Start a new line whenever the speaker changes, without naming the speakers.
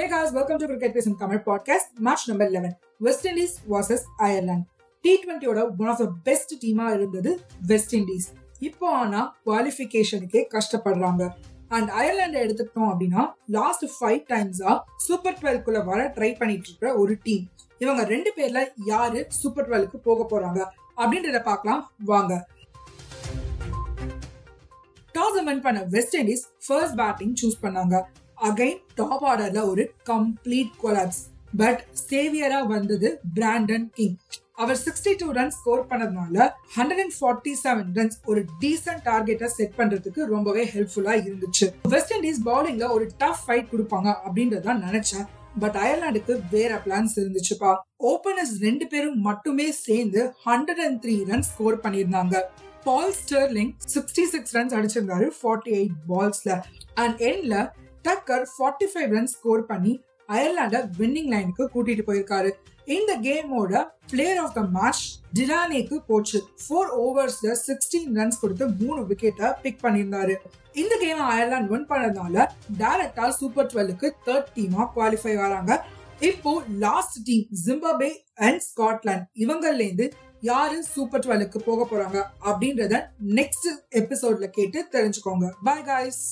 Hey guys, welcome to Cricket Pace in Tamil podcast, match number 11. West Indies Ireland D T20யோட one of the best டீமா இருந்தது west Indies இப்போ ஆனா குவாலிஃபிகேஷனுக்கே கஷ்டப்படுறாங்க. And அயர்லாண்டை எடுத்துக்கிட்டோம் அப்படின்னா லாஸ்ட் ஃபைவ் டைம்ஸா சூப்பர் டுவெல்க்குள்ள வர ட்ரை பண்ணிட்டு இருக்கிற ஒரு டீம் இவங்க ரெண்டு பேர்ல யாரு சூப்பர் டுவெல்க்கு போக போறாங்க? அப்படின்றத பார்க்கலாம் வாங்க. டாஸ் வின் பண்ண West Indies first batting choose பண்ணாங்க. அகைன் டாப் ஆர்டர்ல ஒரு கம்ப்ளீட் கொலாப்ஸ் பட் சேவியரா வந்தது பிராண்டன் கிங் அவர் சிக்ஸ்டி டூ ரன் ஸ்கோர் பண்ணதுனால hundred and forty seven runs ஒரு டீசென்ட் டார்கெட்டை செட் பண்றதுக்கு ரொம்பவே ஹெல்ப்ஃபுல்லா இருந்துச்சு. வெஸ்ட் இண்டீஸ் பவுலிங்ல ஒரு டஃப் ஃபைட் கொடுப்பாங்க அப்படின்றத நினைச்சேன். பட் அயர்லாண்டுக்கு வேற பிளான்ஸ் இருந்துச்சுப்பா. ஓபனர்ஸ் ரெண்டு பேரும் மட்டுமே சேர்ந்து hundred and three run score பண்ணியிருந்தாங்க. Paul Stirling sixty six runs அடிச்சிருந்தாரு forty eight பால்ஸ்ல அண்ட் எண்ட்ல Tucker forty five run score பண்ணி அயர்லாண்ட வின்னிங் லைனுக்கு கூட்டிட்டு போயிருக்காரு. இந்த கேமோட பிளேயர் ஆஃப் த மேட்ச் டிரானேக்கு போச்சு. ஃபோர் ஓவர்ஸ்ல சிக்ஸ்டீன் ரன்ஸ் கொடுத்து மூணு விக்கெட்டை பிக் பண்ணியிருந்தாரு. இந்த கேம் அயர்லாந்து வின் பண்ணதுனால டைரக்டா சூப்பர் டுவெல்லுக்கு தேர்ட் டீமா குவாலிஃபை வராங்க இப்போ last team Zimbabwe and Scotland இவங்கள்ல இருந்து யாரு சூப்பர் டுவெல்லுக்கு போக போறாங்க அப்படின்றத நெக்ஸ்ட் எபிசோட்ல கேட்டு தெரிஞ்சுக்கோங்க. Bye guys